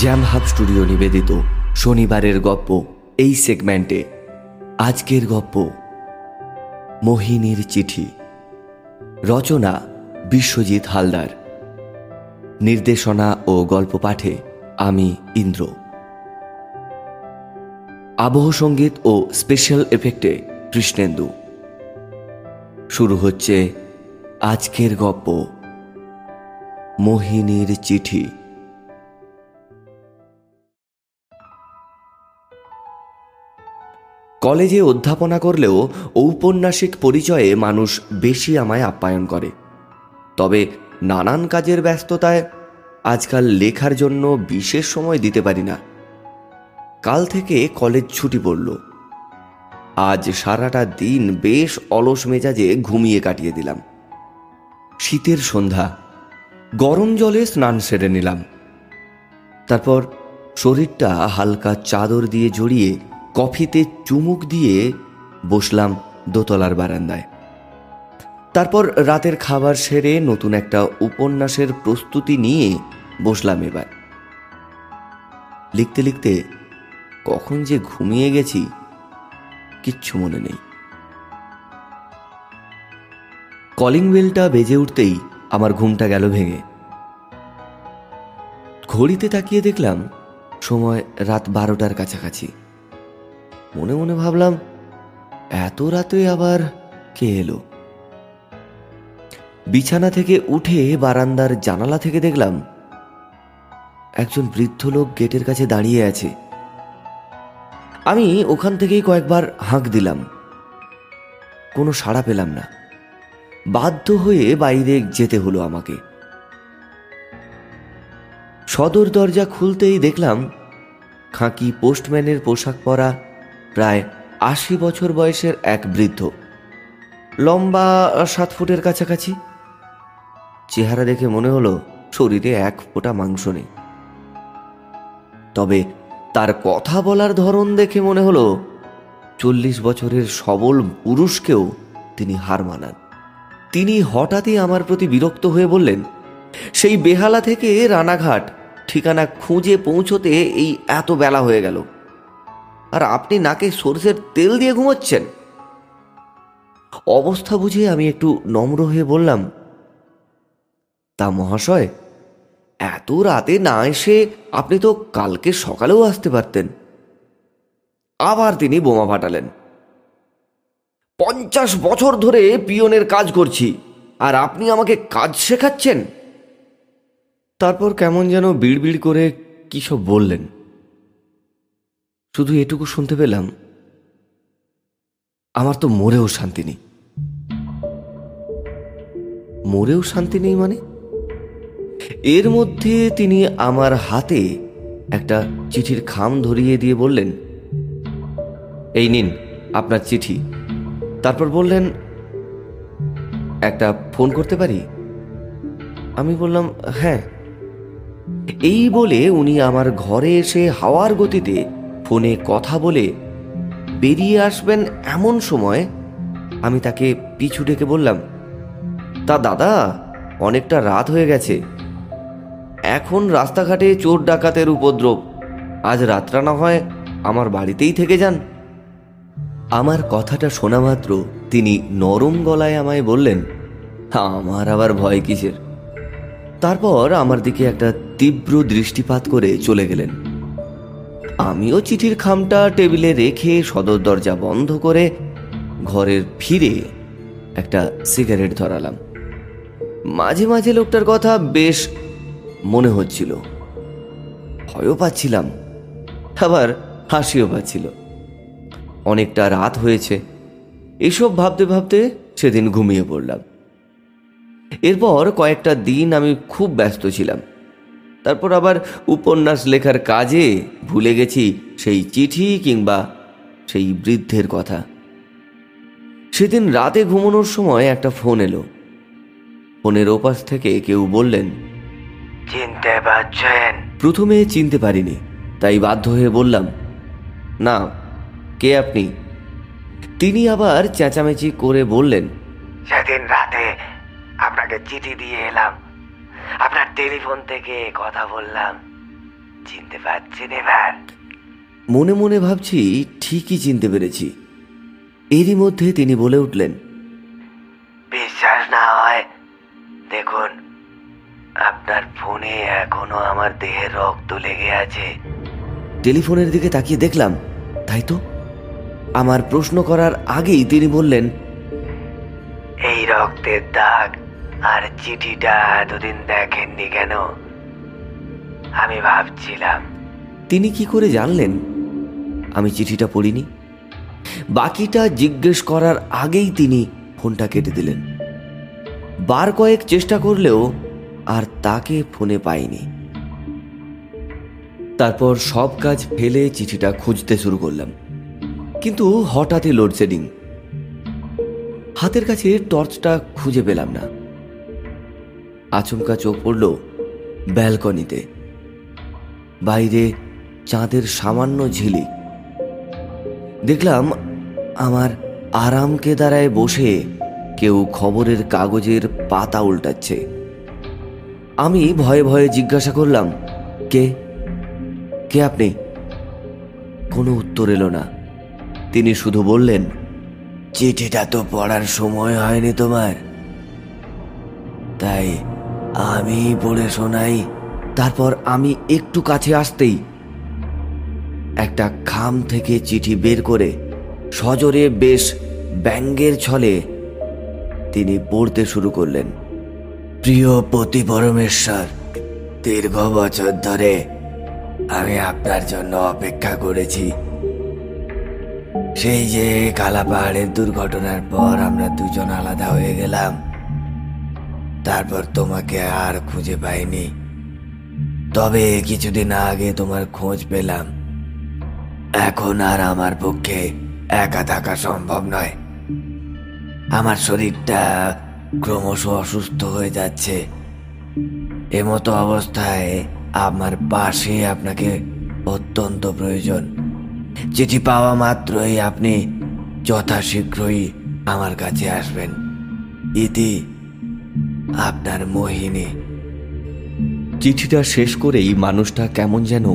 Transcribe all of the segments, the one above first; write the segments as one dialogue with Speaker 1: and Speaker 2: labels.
Speaker 1: Jam hub studio নিবেদিত শনিবারের গপ্প এই সেগমেন্টে। আজকের গপ্প, মোহিনীর চিঠি। রচনা, বিশ্বজিৎ হালদার। নির্দেশনা ও গল্প পাঠে আমি, ইন্দ্র। আবহ সংগীত ও স্পেশাল এফেক্টে কৃষ্ণেন্দু। শুরু হচ্ছে আজকের গপ্প, মোহিনীর চিঠি। কলেজে অধ্যাপনা করলেও ঔপন্যাসিক পরিচয়ে মানুষ বেশি আমায় আপ্যায়ন করে। তবে নানান কাজের ব্যস্ততায় আজকাল লেখার জন্য বিশেষ সময় দিতে পারি না। কাল থেকে কলেজ ছুটি পড়ল। আজ সারাটা দিন বেশ অলস মেজাজে ঘুমিয়ে কাটিয়ে দিলাম। শীতের সন্ধ্যা। গরম জলে স্নান সেরে নিলাম। তারপর শরীরটা হালকা চাদর দিয়ে জড়িয়ে কফিতে চুমুক দিয়ে বসলাম দোতলার বারান্দায়। তারপর রাতের খাবার সেরে নতুন একটা উপন্যাসের প্রস্তুতি নিয়ে বসলাম এবার। লিখতে লিখতে, কখন যে ঘুমিয়ে গেছি, কিচ্ছু মনে নেই। কলিং বেলটা বেজে উঠতেই আমার ঘুমটা গেল ভেঙে। ঘড়িতে তাকিয়ে দেখলাম, সময় রাত বারোটার কাছাকাছি। মনে মনে ভাবলাম, এত রাতে আবার কে এলো? বিছানা থেকে উঠে বারান্দার জানালা থেকে দেখলাম, একজন বৃদ্ধ লোক গেটের কাছে দাঁড়িয়ে আছে। আমি ওখান থেকেই কয়েকবার হাঁক দিলাম। কোনো সাড়া পেলাম না। বাধ্য হয়ে বাইরে যেতে হলো আমাকে। সদর দরজা খুলতেই দেখলাম, খাঁকি পোস্টম্যানের পোশাক পরা প্রায় আশি বছর বয়সের এক বৃদ্ধ। লম্বা সাত ফুটের কাছাকাছি। চেহারা দেখে মনে হলো শরীরে এক ফোঁটা মাংস নেই। তবে তার কথা বলার ধরন দেখে মনে হলো চল্লিশ বছরের সবল পুরুষকেও তিনি হার মানান। তিনি হঠাৎই আমার প্রতি বিরক্ত হয়ে বললেন, সেই বেহালা থেকে রানাঘাট ঠিকানা খুঁজে পৌঁছতে এই এত বেলা হয়ে গেল। আর আপনি নাকে সরষের তেল দিয়ে ঘুমোচ্ছেন। অবস্থা বুঝে আমি একটু নম্র হয়ে বললাম, তা মহাশয়, এত রাতে না এসে আপনি তো কালকে সকালেও আসতে পারতেন। আবার তিনি বোমা ফাটালেন। পঞ্চাশ বছর ধরে পিয়নের কাজ করছি, আর আপনি আমাকে কাজ শেখাচ্ছেন? তারপর কেমন যেন বিড়বিড় করে কী সব বললেন। শুধু এটুকু শুনতে পেলাম, আমার তো মরেও শান্তি নেই। মরেও শান্তি নেই মানে? এর মধ্যে তিনি আমার হাতে একটা চিঠির খাম ধরিয়ে দিয়ে বললেন, এই নিন আপনার চিঠি। তারপর বললেন, একটা ফোন করতে পারি? আমি বললাম হ্যাঁ। এই বলে উনি আমার ঘরে এসে হাওয়ার গতিতে ফোনে কথা বলে বেরিয়ে আসবেন এমন সময় আমি তাকে পিছু ডেকে বললাম, তা দাদা, অনেকটা রাত হয়ে গেছে। এখন রাস্তাঘাটে চোর ডাকাতের উপদ্রব। আজ রাতটা না হয় আমার বাড়িতেই থেকে যান। আমার কথাটা শোনা মাত্র তিনি নরম গলায় আমায় বললেন, আমার আবার ভয় কিসের? তারপর আমার দিকে একটা তীব্র দৃষ্টিপাত করে চলে গেলেন। আমিও চিঠির খামটা টেবিলে রেখে সদর দরজা বন্ধ করে ঘরের ফিরে একটা সিগারেট ধরালাম। মাঝে মাঝে লোকটার কথা বেশ মনে হচ্ছিল। ভয়ও পাচ্ছিলাম, আবার হাসিও পাচ্ছিল। অনেকটা রাত হয়েছে, এসব ভাবতে ভাবতে সেদিন ঘুমিয়ে পড়লাম। এরপর কয়েকটা দিন আমি খুব ব্যস্ত ছিলাম। তারপর আবার উপন্যাস লেখার কাজে ভুলে গেছি সেই চিঠি কিংবা সেই বৃদ্ধের কথা। সেদিন রাতে ঘুমানোর সময় একটা ফোন এলো। ফোনের ওপাশ থেকে কেউ বললেন
Speaker 2: চিনতে পারছেন?
Speaker 1: প্রথমে চিনতে পারিনি তাই বাধ্য হয়ে বললাম না কে আপনি? তিনি আবার চেঁচামেচি করে বললেন
Speaker 2: সেদিন রাতে আপনাকে চিঠি দিয়ে এলাম আপনার টেলিফোন থেকে কথা বললাম। চিনতে পারছেন এবার?
Speaker 1: মনে মনে ভাবছি ঠিকই চিনতে পেরেছি। এরই মধ্যে তিনি বলে উঠলেন
Speaker 2: বিশ্বাস না হয়। দেখুন আপনার ফোনে এখনও আমার দেহের রক্ত লেগে আছে।
Speaker 1: টেলিফোনের দিকে তাকিয়ে দেখলাম তাই তো? আমার প্রশ্ন করার আগেই তিনি বললেন
Speaker 2: এই রক্তের দাগ আর চিঠিটা এতদিন দেখেননি কেন? আমি ভাবছিলাম।
Speaker 1: তিনি কি করে জানলেন? আমি চিঠিটা পড়িনি। বাকিটা জিজ্ঞেস করার আগেই তিনি ফোনটা কেটে দিলেন। বার কয়েক চেষ্টা করলেও আর তাকে ফোনে পাইনি। তারপর সব কাজ ফেলে চিঠিটা খুঁজতে শুরু করলাম। কিন্তু হঠাৎই লোডশেডিং। হাতের কাছে টর্চটা খুঁজে পেলাম না। আচমকা চোখ পড়ল ব্যালকনিতে। বাইরে চাঁদের সামান্য ঝিলিক দেখলাম আমার আরাম কেদারায় বসে কেউ খবরের কাগজের পাতা উল্টাচ্ছে। আমি ভয়ে ভয়ে জিজ্ঞাসা করলাম, কে? কে আপনি? কোনো উত্তর এলো না। তিনি শুধু বললেন, চিঠিটা তো পড়ার সময় হয়নি তোমার। তাই আমি পড়ে শোনাই, তারপর আমি একটু কাছে আসতেই একটা খাম থেকে চিঠি বের করে সজোরে বেশ ব্যঙ্গের ছলে তিনি পড়তে শুরু করলেন। প্রিয় পতি পরমেশ্বর দীর্ঘ বছর ধরে আমি আপনার জন্য অপেক্ষা করেছি। সেই যে কালা পাহাড়ের দুর্ঘটনার পর আমরা দুজন আলাদা হয়ে গেলাম। তারপর তোমাকে আর খুঁজে পাইনি। তবে কিছুদিন আগে তোমার খোঁজ পেলাম। এখন আর আমার পক্ষে একা থাকা সম্ভব নয়। আমার শরীরটা ক্রমশ অসুস্থ হয়ে যাচ্ছে। এমতো অবস্থায় আমার পাশে আপনাকে অত্যন্ত প্রয়োজন। চিঠি পাওয়া মাত্রই আপনি যথাশীঘ্রই আমার কাছে আসবেন। ইতি আপনার মোহিনী। চিঠিটা শেষ করেই মানুষটা কেমন যেন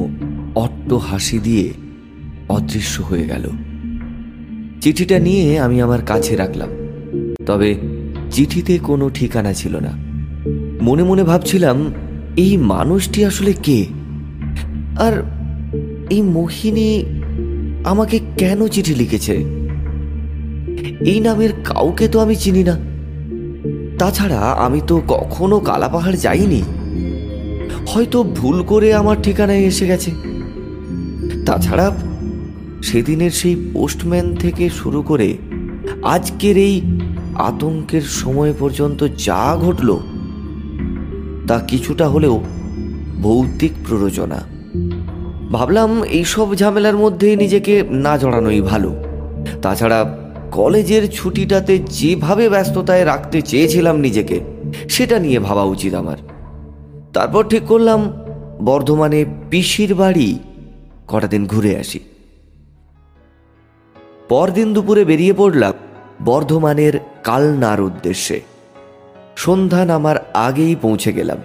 Speaker 1: অট্ট হাসি দিয়ে অদৃশ্য হয়ে গেল। চিঠিটা নিয়ে আমি আমার কাছে রাখলাম। তবে চিঠিতে কোনো ঠিকানা ছিল না। মনে মনে ভাবছিলাম, এই মানুষটি আসলে কে? আর এই মোহিনী আমাকে কেন চিঠি লিখেছে? এই নামের কাউকে তো আমি চিনি না। তাছাড়া আমি তো কখনো কালাপাহাড় যাইনি। হয়তো ভুল করে আমার ঠিকানায় এসে গেছে। তাছাড়া সেদিনের সেই পোস্টম্যান থেকে শুরু করে আজকের এই আতঙ্কের সময় পর্যন্ত যা ঘটল, তা কিছুটা হলেও ভৌতিক প্ররোচনা। ভাবলাম এইসব ঝামেলার মধ্যে নিজেকে না জড়ানোই ভালো। তাছাড়া কলেজের ছুটিটাতে যেভাবে ব্যস্ততায় রাখতে চেয়েছিলাম নিজেকে, সেটা নিয়ে ভাবা উচিত আমার। তারপর ঠিক করলাম, বর্ধমানে পিসির বাড়ি কটা দিন ঘুরে আসি। পরদিন দুপুরে বেরিয়ে পড়লাম বর্ধমানের কালনার উদ্দেশ্যে। সন্ধ্যা নামার আগেই পৌঁছে গেলাম।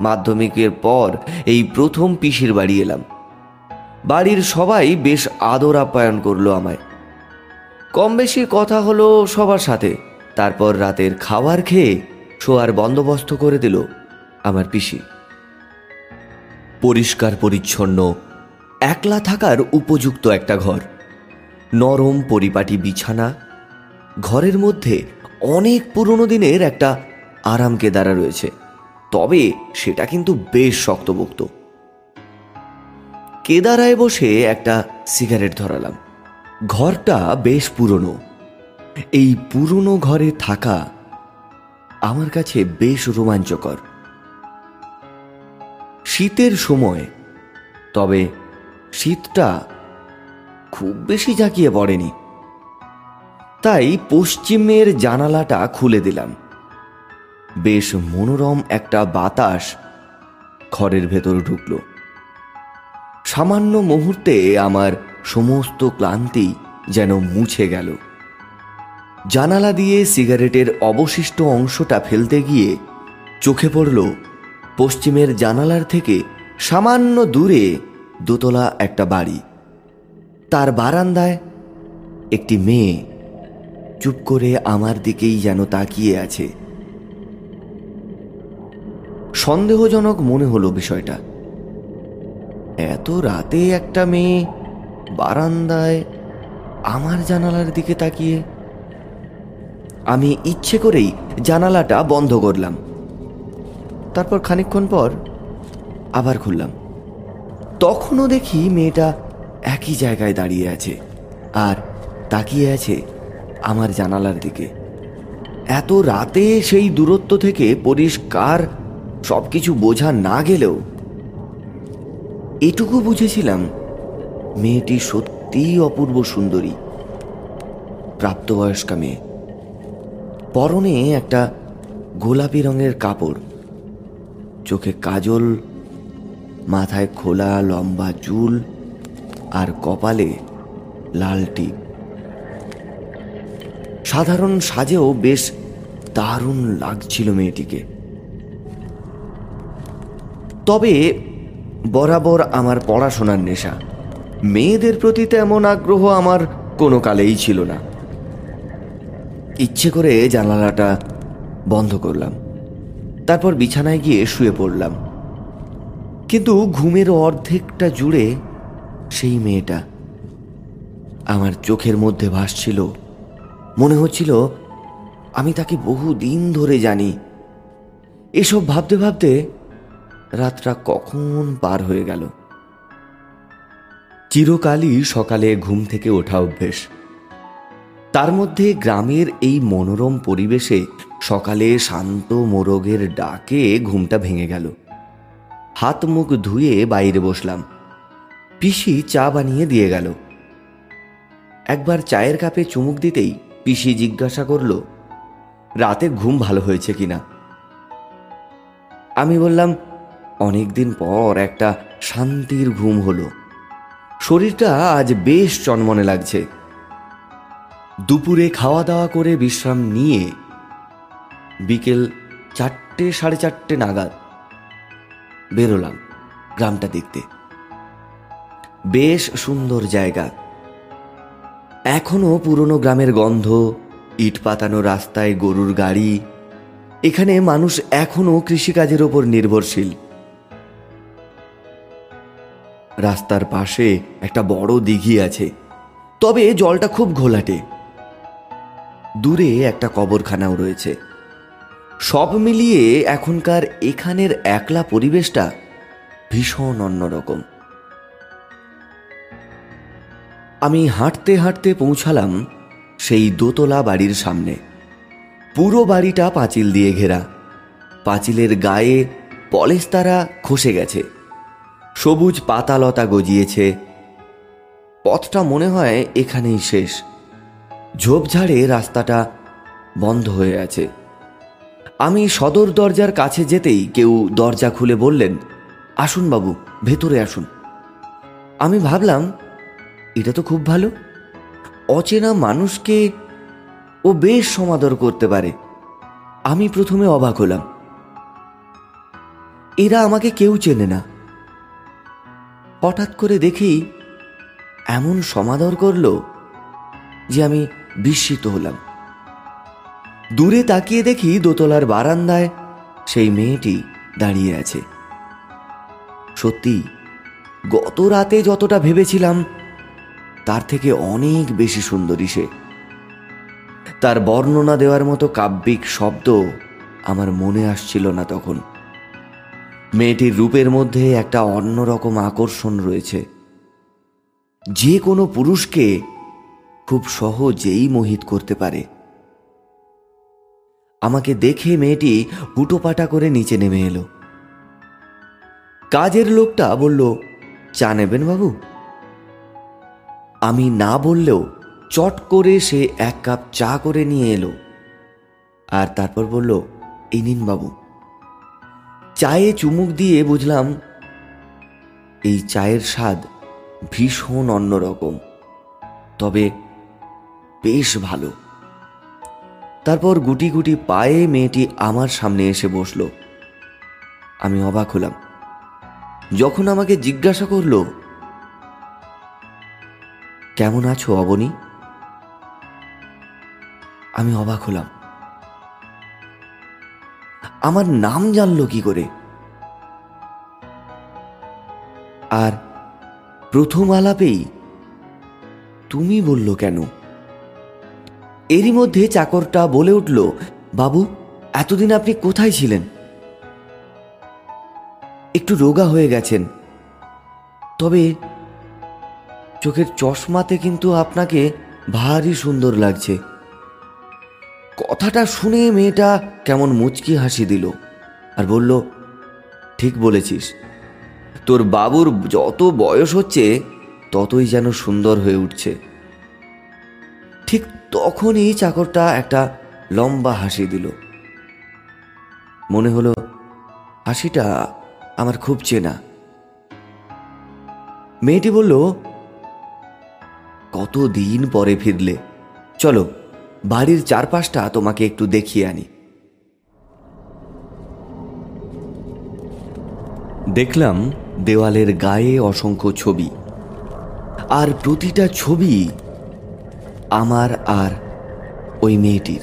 Speaker 1: মাধ্যমিকের পর এই প্রথম পিসির বাড়ি এলাম। বাড়ির সবাই বেশ আদর আপ্যায়ন করল আমায়। কম বেশি কথা হলো সবার সাথে। তারপর রাতের খাবার খেয়ে শোয়ার বন্দোবস্ত করে দিল আমার পিসি। পরিষ্কার পরিচ্ছন্ন, একলা থাকার উপযুক্ত একটা ঘর। নরম পরিপাটি বিছানা, ঘরের মধ্যে অনেক পুরনো দিনের একটা আরাম কেদারা রয়েছে। তবে সেটা কিন্তু বেশ শক্তপোক্ত। কেদারায় বসে একটা সিগারেট ধরালাম। ঘরটা বেশ পুরনো। এই পুরনো ঘরে থাকা আমার কাছে বেশ রোমাঞ্চকর। শীতের সময়, তবে শীতটা খুব বেশি জাঁকিয়ে পড়েনি। তাই পশ্চিমের জানালাটা খুলে দিলাম। বেশ মনোরম একটা বাতাস ঘরের ভেতর ঢুকল। সামান্য মুহূর্তে আমার সমস্ত ক্লান্তি যেন মুছে গেল। জানালা দিয়ে সিগারেটের অবশিষ্ট অংশটা ফেলতে গিয়ে চোখে পড়ল পশ্চিমের জানালার থেকে সামান্য দূরে দোতলা একটা বাড়ি। তার বারান্দায় একটি মেয়ে চুপ করে আমার দিকেই যেন তাকিয়ে আছে। সন্দেহজনক মনে হলো বিষয়টা। এত রাতে একটা মেয়ে বারান্দায় আমার জানালার দিকে তাকিয়ে আমি ইচ্ছে করেই জানালাটা বন্ধ করলাম। তারপর খানিকক্ষণ পর আবার খুললাম। তখনও দেখি মেয়েটা একই জায়গায় দাঁড়িয়ে আছে আর তাকিয়ে আছে আমার জানালার দিকে। এত রাতে সেই দূরত্ব থেকে পরিষ্কার সব কিছু বোঝা না গেলেও এটুকু বুঝেছিলাম মেয়েটি সত্যিই অপূর্ব সুন্দরী। প্রাপ্তবয়স্কা মেয়ে। পরনে একটা গোলাপি রঙের কাপড়। চোখে কাজল, মাথায় খোলা লম্বা চুল আর কপালে লাল টিপ। সাধারণ সাজেও বেশ দারুণ লাগছিল মেয়েটিকে। তবে বরাবর আমার পড়াশোনার নেশা। মেয়েদের প্রতি তেমন আগ্রহ আমার কোনো কালেই ছিল না। ইচ্ছে করে জানালাটা বন্ধ করলাম। তারপর বিছানায় গিয়ে শুয়ে পড়লাম। কিন্তু ঘুমের অর্ধেকটা জুড়ে সেই মেয়েটা আমার চোখের মধ্যে ভাসছিল। মনে হচ্ছিল, আমি তাকে বহু দিন ধরে জানি। এসব ভাবতে ভাবতে রাতটা কখন পার হয়ে গেল। চিরকালই সকালে ঘুম থেকে ওঠা অভ্যেস। তার মধ্যে গ্রামের এই মনোরম পরিবেশে সকালে শান্ত মোরগের ডাকে ঘুমটা ভেঙে গেল। হাত মুখ ধুয়ে বাইরে বসলাম। পিসি চা বানিয়ে দিয়ে গেল। একবার চায়ের কাপে চুমুক দিতেই পিসি জিজ্ঞাসা করল, রাতে ঘুম ভালো হয়েছে কিনা? আমি বললাম, অনেকদিন পর একটা শান্তির ঘুম হলো। শরীরটা আজ বেশ চনমনে লাগছে। দুপুরে খাওয়া দাওয়া করে বিশ্রাম নিয়ে বিকেল চারটে, সাড়ে চারটে নাগাদ বেরোলাম গ্রামটা দেখতে। বেশ সুন্দর জায়গা। এখনও পুরনো গ্রামের গন্ধ, ইট পাতানো রাস্তায় গরুর গাড়ি, এখানে মানুষ এখনও কৃষিকাজের ওপর নির্ভরশীল। রাস্তার পাশে একটা বড় দিঘি আছে। তবে জলটা খুব ঘোলাটে। দূরে একটা কবরখানাও রয়েছে। সব মিলিয়ে এখনকার এখানের একলা পরিবেশটা ভীষণ অন্যরকম। আমি হাঁটতে হাঁটতে পৌঁছালাম সেই দোতলা বাড়ির সামনে। পুরো বাড়িটা পাঁচিল দিয়ে ঘেরা। পাঁচিলের গায়ে পলেস্তারা খসে গেছে। সবুজ পাতালতা গজিয়েছে। পথটা মনে হয় এখানেই শেষ। ঝোপঝাড়ে রাস্তাটা বন্ধ হয়ে আছে। আমি সদর দরজার কাছে যেতেই কেউ দরজা খুলে বললেন, আসুন বাবু, ভেতরে আসুন। আমি ভাবলাম, এটা তো খুব ভালো। অচেনা মানুষকে ও বেশ সমাদর করতে পারে। আমি প্রথমে অবাক হলাম। এরা আমাকে কেউ চেনে না। হঠাৎ করে দেখি এমন সমাদর করল যে আমি বিস্মিত হলাম। দূরে তাকিয়ে দেখি দোতলার বারান্দায় সেই মেয়েটি দাঁড়িয়ে আছে। সত্যি, গত রাতে যতটা ভেবেছিলাম, তার থেকে অনেক বেশি সুন্দরী সে। তার বর্ণনা দেওয়ার মতো কাব্যিক শব্দ আমার মনে আসছিল না তখন। মেয়েটির রূপের মধ্যে একটা অন্যরকম আকর্ষণ রয়েছে। যে কোনো পুরুষকে খুব সহজেই মোহিত করতে পারে। আমাকে দেখে মেয়েটি হুটোপাটা করে নিচে নেমে এলো। কাজের লোকটা বলল, চা নেবেন বাবু? আমি না বললেও চট করে সে এক কাপ চা করে নিয়ে এলো। আর তারপর বলল, এই নিন বাবু। চায়ে চুমুক দিয়ে বুঝলাম, এই চায়ের স্বাদ ভীষণ অন্যরকম, তবে বেশ ভালো। তারপর গুটি গুটি পায়ে মেয়েটি আমার সামনে এসে বসল। আমি অবাক হলাম। যখন আমাকে জিজ্ঞাসা করল, কেমন আছো অবনী? আমি অবাক হলাম। আমার নাম জানলো কি করে? আর প্রথম আলাপেই তুমি বলল কেন? এরই মধ্যে চাকরটা বলে উঠল, বাবু, এতদিন আপনি কোথায় ছিলেন? একটু রোগা হয়ে গেছেন। তবে চোখের চশমাতে কিন্তু আপনাকে ভারী সুন্দর লাগছে। কথাটা শুনে মেয়েটা কেমন মুচকি হাসি দিল আর বলল, ঠিক বলেছিস। তোর বাবুর যত বয়স হচ্ছে, ততই যেন সুন্দর হয়ে উঠছে। ঠিক তখনই চাকরটা একটা লম্বা হাসি দিল। মনে হলো, হাসিটা আমার খুব চেনা। মেয়েটি বলল কত দিন পরে ফিরলে? চলো বাড়ির চারপাশটা তোমাকে একটু দেখিয়ে আনি। দেখলাম দেওয়ালের গায়ে অসংখ্য ছবি। আর প্রতিটা ছবি আমার আর ওই মেয়েটির।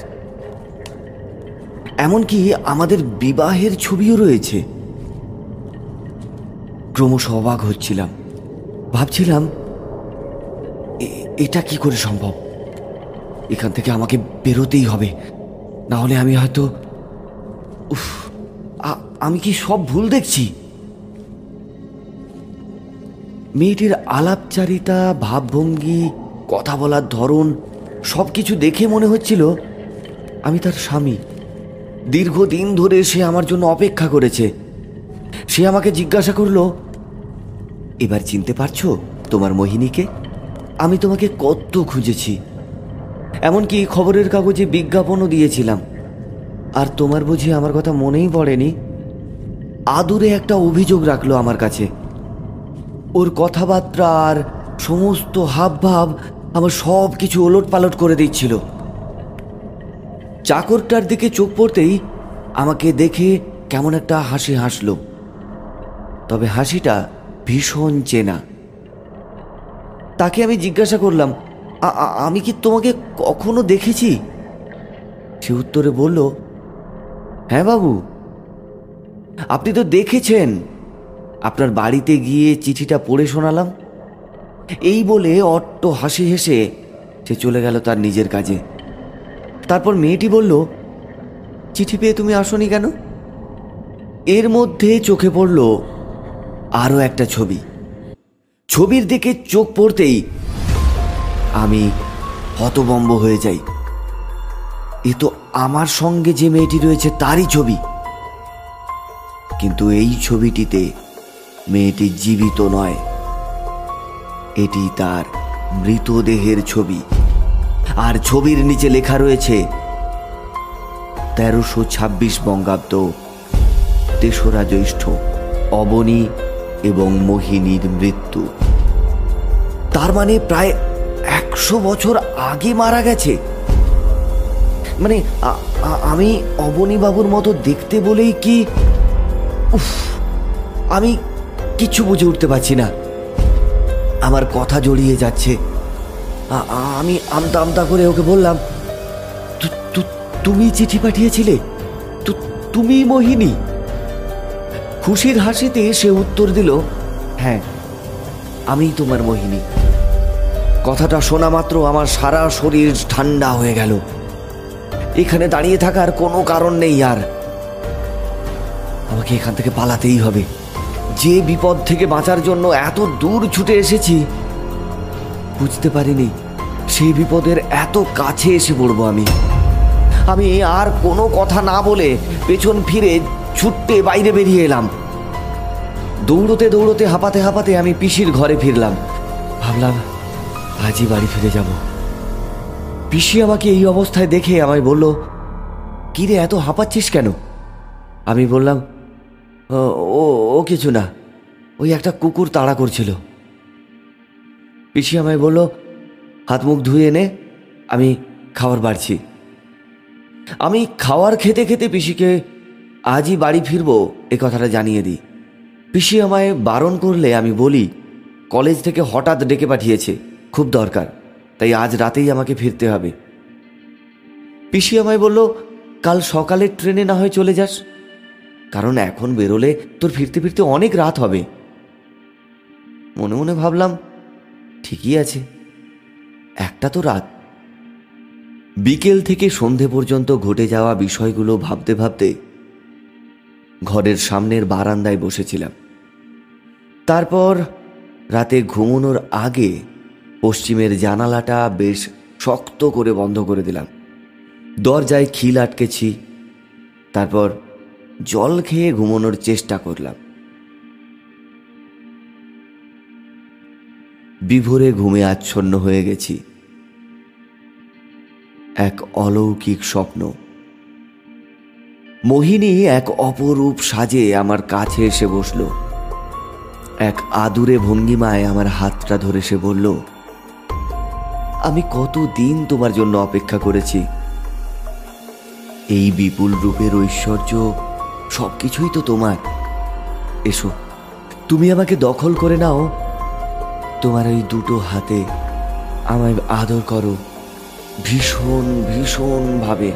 Speaker 1: এমনকি আমাদের বিবাহের ছবিও রয়েছে। ক্রমশ অবাক হচ্ছিলাম। ভাবছিলাম এটা কি করে সম্ভব? এখান থেকে আমাকে বেরোতেই হবে। না হলে আমি হয়তো উফ আমি কি সব ভুল দেখছি? মেয়েটির আলাপচারিতা, ভাবভঙ্গি, কথা বলার ধরন সব কিছু দেখে মনে হচ্ছিল আমি তার স্বামী। দীর্ঘদিন ধরে সে আমার জন্য অপেক্ষা করেছে। সে আমাকে জিজ্ঞাসা করল, এবার চিনতে পারছ তোমার মোহিনীকে? আমি তোমাকে কত খুঁজেছি। এমনকি খবরের কাগজে বিজ্ঞাপনও দিয়েছিলাম। আর তোমার বুঝি আমার কথা মনেই পড়েনি? আদুরে একটা অভিযোগ রাখল আমার কাছে। ওর কথাবার্তা আর সমস্ত হাবভাব আমার সব কিছু ওলট পালট করে দিচ্ছিল। চাকরটার দিকে চোখ পড়তেই আমাকে দেখে কেমন একটা হাসি হাসলো। তবে হাসিটা ভীষণ চেনা। তাকে আমি জিজ্ঞাসা করলাম "আ- আ- আমি কি তোমাকে কখনো দেখেছি? সে উত্তরে বলল হ্যাঁ বাবু। আপনি তো দেখেছেন। আপনার বাড়িতে গিয়ে চিঠিটা পড়ে শোনালাম। এই বলে অট্ট হাসি হেসে সে চলে গেল তার নিজের কাজে। তারপর মেয়েটি বলল, চিঠি পেয়ে তুমি আসনি কেন? এর মধ্যে চোখে পড়ল আরও একটা ছবি। ছবির দিকে চোখ পড়তেই আমি হতবম্ব হয়ে যাই। এ তো আমার সঙ্গে যে মেয়েটি রয়েছে তারই ছবি। কিন্তু এই ছবিটিতে মেয়েটি জীবিত নয়। এটি তার মৃতদেহের ছবি। আর ছবির নিচে লেখা রয়েছে, তেরোশো ছাব্বিশ বঙ্গাব্দ তেসরা জ্যৈষ্ঠ অবনী এবং মোহিনীর মৃত্যু। তার মানে প্রায় একশো বছর আগে মারা গেছে। মানে আমি অবনী বাবুর মতো দেখতে বলেই কি, উফ, আমি কিছু বুঝে উঠতে পারছি না। আমার কথা জড়িয়ে যাচ্ছে। আমি আমতা আমতা করে ওকে বললাম, "তু- তু- তুমি চিঠি পাঠিয়েছিলে? তুমি মোহিনী? খুশির হাসিতে সে উত্তর দিল হ্যাঁ আমি তোমার মোহিনী। কথাটা শোনা মাত্র আমার সারা শরীর ঠান্ডা হয়ে গেল। এখানে দাঁড়িয়ে থাকার কোনো কারণ নেই আর। আমাকে এখান থেকে পালাতেই হবে। যে বিপদ থেকে বাঁচার জন্য এত দূর ছুটে এসেছি, বুঝতে পারিনি সেই বিপদের এত কাছে এসে পড়ব আমি। আমি আর কোনো কথা না বলে পেছন ফিরে ছুটতে বাইরে বেরিয়ে এলাম। দৌড়তে দৌড়তে হাঁপাতে হাঁপাতে আমি পিসির ঘরে ফিরলাম। ভাবলাম আজই বাড়ি ফিরে যাব। পিসি আমাকে এই অবস্থায় দেখে আমায় বলল কিরে এত হাঁপাচ্ছিস কেন? আমি বললাম, "ও ও কিছু না। ওই একটা কুকুর তাড়া করছিল। পিসি আমায় বলল, হাত মুখ ধুয়ে এনে আমি খাবার বাড়ছি। আমি খাওয়ার খেতে খেতে পিসিকে, আজই বাড়ি ফিরবো, এ কথাটা জানিয়ে দিই। পিসি আমায় বারণ করলে আমি বলি, কলেজ থেকে হঠাৎ ডেকে পাঠিয়েছে। খুব দরকার, তাই আজ রাতেই আমাকে ফিরতে হবে। পিসি আমায় বলল, কাল সকালের ট্রেনে না হয় চলে যাস, কারণ এখন বেরোলে তোর ফিরতে ফিরতে অনেক রাত হবে। মনে মনে ভাবলাম, ঠিকই আছে, একটা তো রাত। বিকেল থেকে সন্ধে পর্যন্ত ঘটে যাওয়া বিষয়গুলো ভাবতে ভাবতে ঘরের সামনের বারান্দায় বসেছিলাম। তারপর রাতে ঘুমানোর আগে পশ্চিমের জানালাটা বেশ শক্ত করে বন্ধ করে দিলাম। দরজায় খিল আটকেছি, তারপর জল খেয়ে ঘুমানোর চেষ্টা করলাম। বিভোরে ঘুমে আচ্ছন্ন হয়ে গেছি। এক অলৌকিক স্বপ্ন। মোহিনী এক অপরূপ সাজে আমার কাছে এসে বসল। এক আদুরে ভঙ্গিমায় আমার হাতটা ধরে সে বলল আমি কত দিন তোমার জন্য অপেক্ষা করেছি? এই বিপুল রূপের ঐশ্বর্য সবকিছুই তো তোমার। এসো, তুমি আমাকে দখল করে নাও। তোমার ওই দুটো হাতে আমায় আদর করো। ভীষণ ভীষণ ভাবে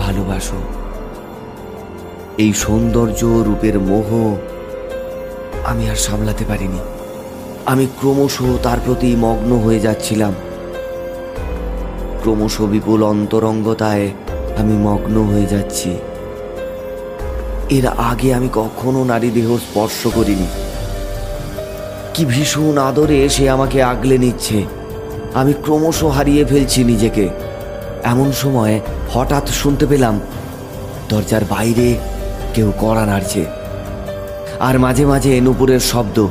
Speaker 1: ভালোবাসো। এই সৌন্দর্য রূপের মোহ আমি আর সামলাতে পারিনি। আমি ক্রমশ তার প্রতি মগ্ন হয়ে যাচ্ছিলাম। ক্রমশ বিপুল অন্তরঙ্গতায় আমি মগ্ন হয়ে যাচ্ছি। এর আগে আমি কখনো নারী দেহ স্পর্শ করিনি। কি ভীষণ আদরে সে আমাকে আগলে নিচ্ছে। আমি ক্রমশ হারিয়ে ফেলছি নিজেকে। এমন সময় হঠাৎ শুনতে পেলাম, দরজার বাইরে কেউ কড়া নাড়ছে। আর মাঝে মাঝে নুপুরের শব্দ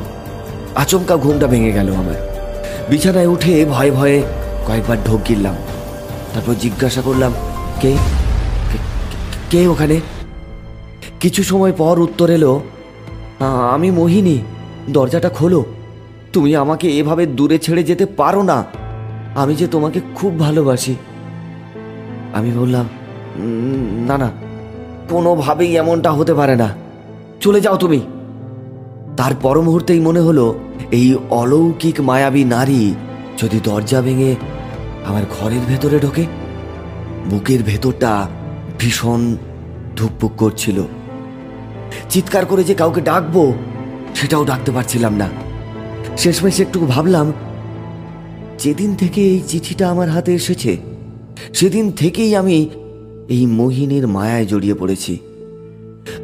Speaker 1: আচমকা ঘুমটা ভেঙে গেল আমার। বিছানায় উঠে ভয়ে ভয়ে কয়েকবার ঢোক গিললাম। তারপর জিজ্ঞাসা করলাম, কে- কে ওখানে? কিছু সময় পর উত্তর এলো আমি মোহিনী, দরজাটা খোলো। তুমি আমাকে এভাবে দূরে ছেড়ে যেতে পারো না। আমি যে তোমাকে খুব ভালোবাসি। আমি বললাম না না, কোনোভাবেই এমনটা হতে পারে না। চলে যাও তুমি। তার পর মুহূর্তেই মনে হলো, এই অলৌকিক মায়াবী নারী যদি দরজা ভেঙে আমার ঘরের ভেতরে ঢোকে। বুকের ভেতরটা ভীষণ ধুকপুক করছিল। চিৎকার করে যে কাউকে ডাকবো, সেটাও ডাকতে পারছিলাম না। শেষমেশ একটু ভাবলাম, যেদিন থেকে এই চিঠিটা আমার হাতে এসেছে, সেদিন থেকেই আমি এই মোহিনীর মায়ায় জড়িয়ে পড়েছি।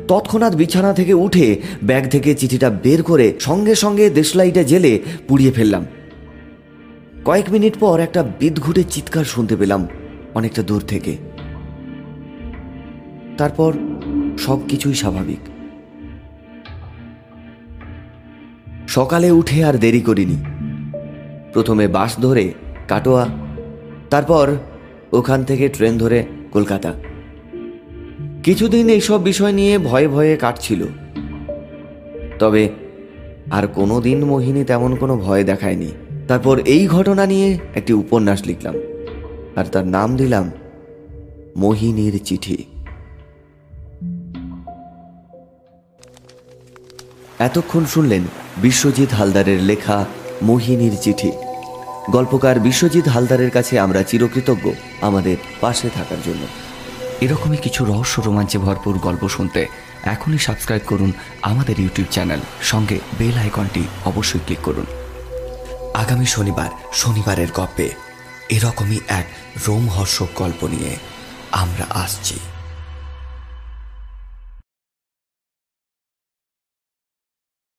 Speaker 1: তৎক্ষণাৎ বিছানা থেকে উঠে ব্যাগ থেকে চিঠিটা বের করে সঙ্গে সঙ্গে দেশলাইটা জেলে পুড়িয়ে ফেললাম। কয়েক মিনিট পর একটা বিদঘুটে চিৎকার শুনতে পেলাম অনেকটা দূর থেকে। তারপর সব কিছুই স্বাভাবিক। সকালে উঠে আর দেরি করিনি। প্রথমে বাস ধরে কাটোয়া, তারপর ওখান থেকে ট্রেন ধরে কলকাতা। কিছুদিন এইসব বিষয় নিয়ে ভয়ে ভয়ে কাটছিল। তবে আর কোনো দিন মোহিনী তেমন কোনো ভয় দেখায়নি। তারপর এই ঘটনা নিয়ে একটি উপন্যাস লিখলাম। আর তার নাম দিলাম মোহিনীর চিঠি। এতক্ষণ শুনলেন বিশ্বজিৎ হালদারের লেখা মোহিনীর চিঠি। গল্পকার বিশ্বজিৎ হালদারের কাছে আমরা চিরকৃতজ্ঞ আমাদের পাশে থাকার জন্য।
Speaker 3: এরকমই কিছু রহস্য রোমাঞ্চে ভরপুর গল্প শুনতে এখনই সাবস্ক্রাইব করুন আমাদের ইউটিউব চ্যানেল সঙ্গে বেল আইকনটি অবশ্যই ক্লিক করুন। আগামী শনিবার, শনিবারের গল্পে এরকমই এক রোমহর্ষক গল্প নিয়ে আমরা আসছি।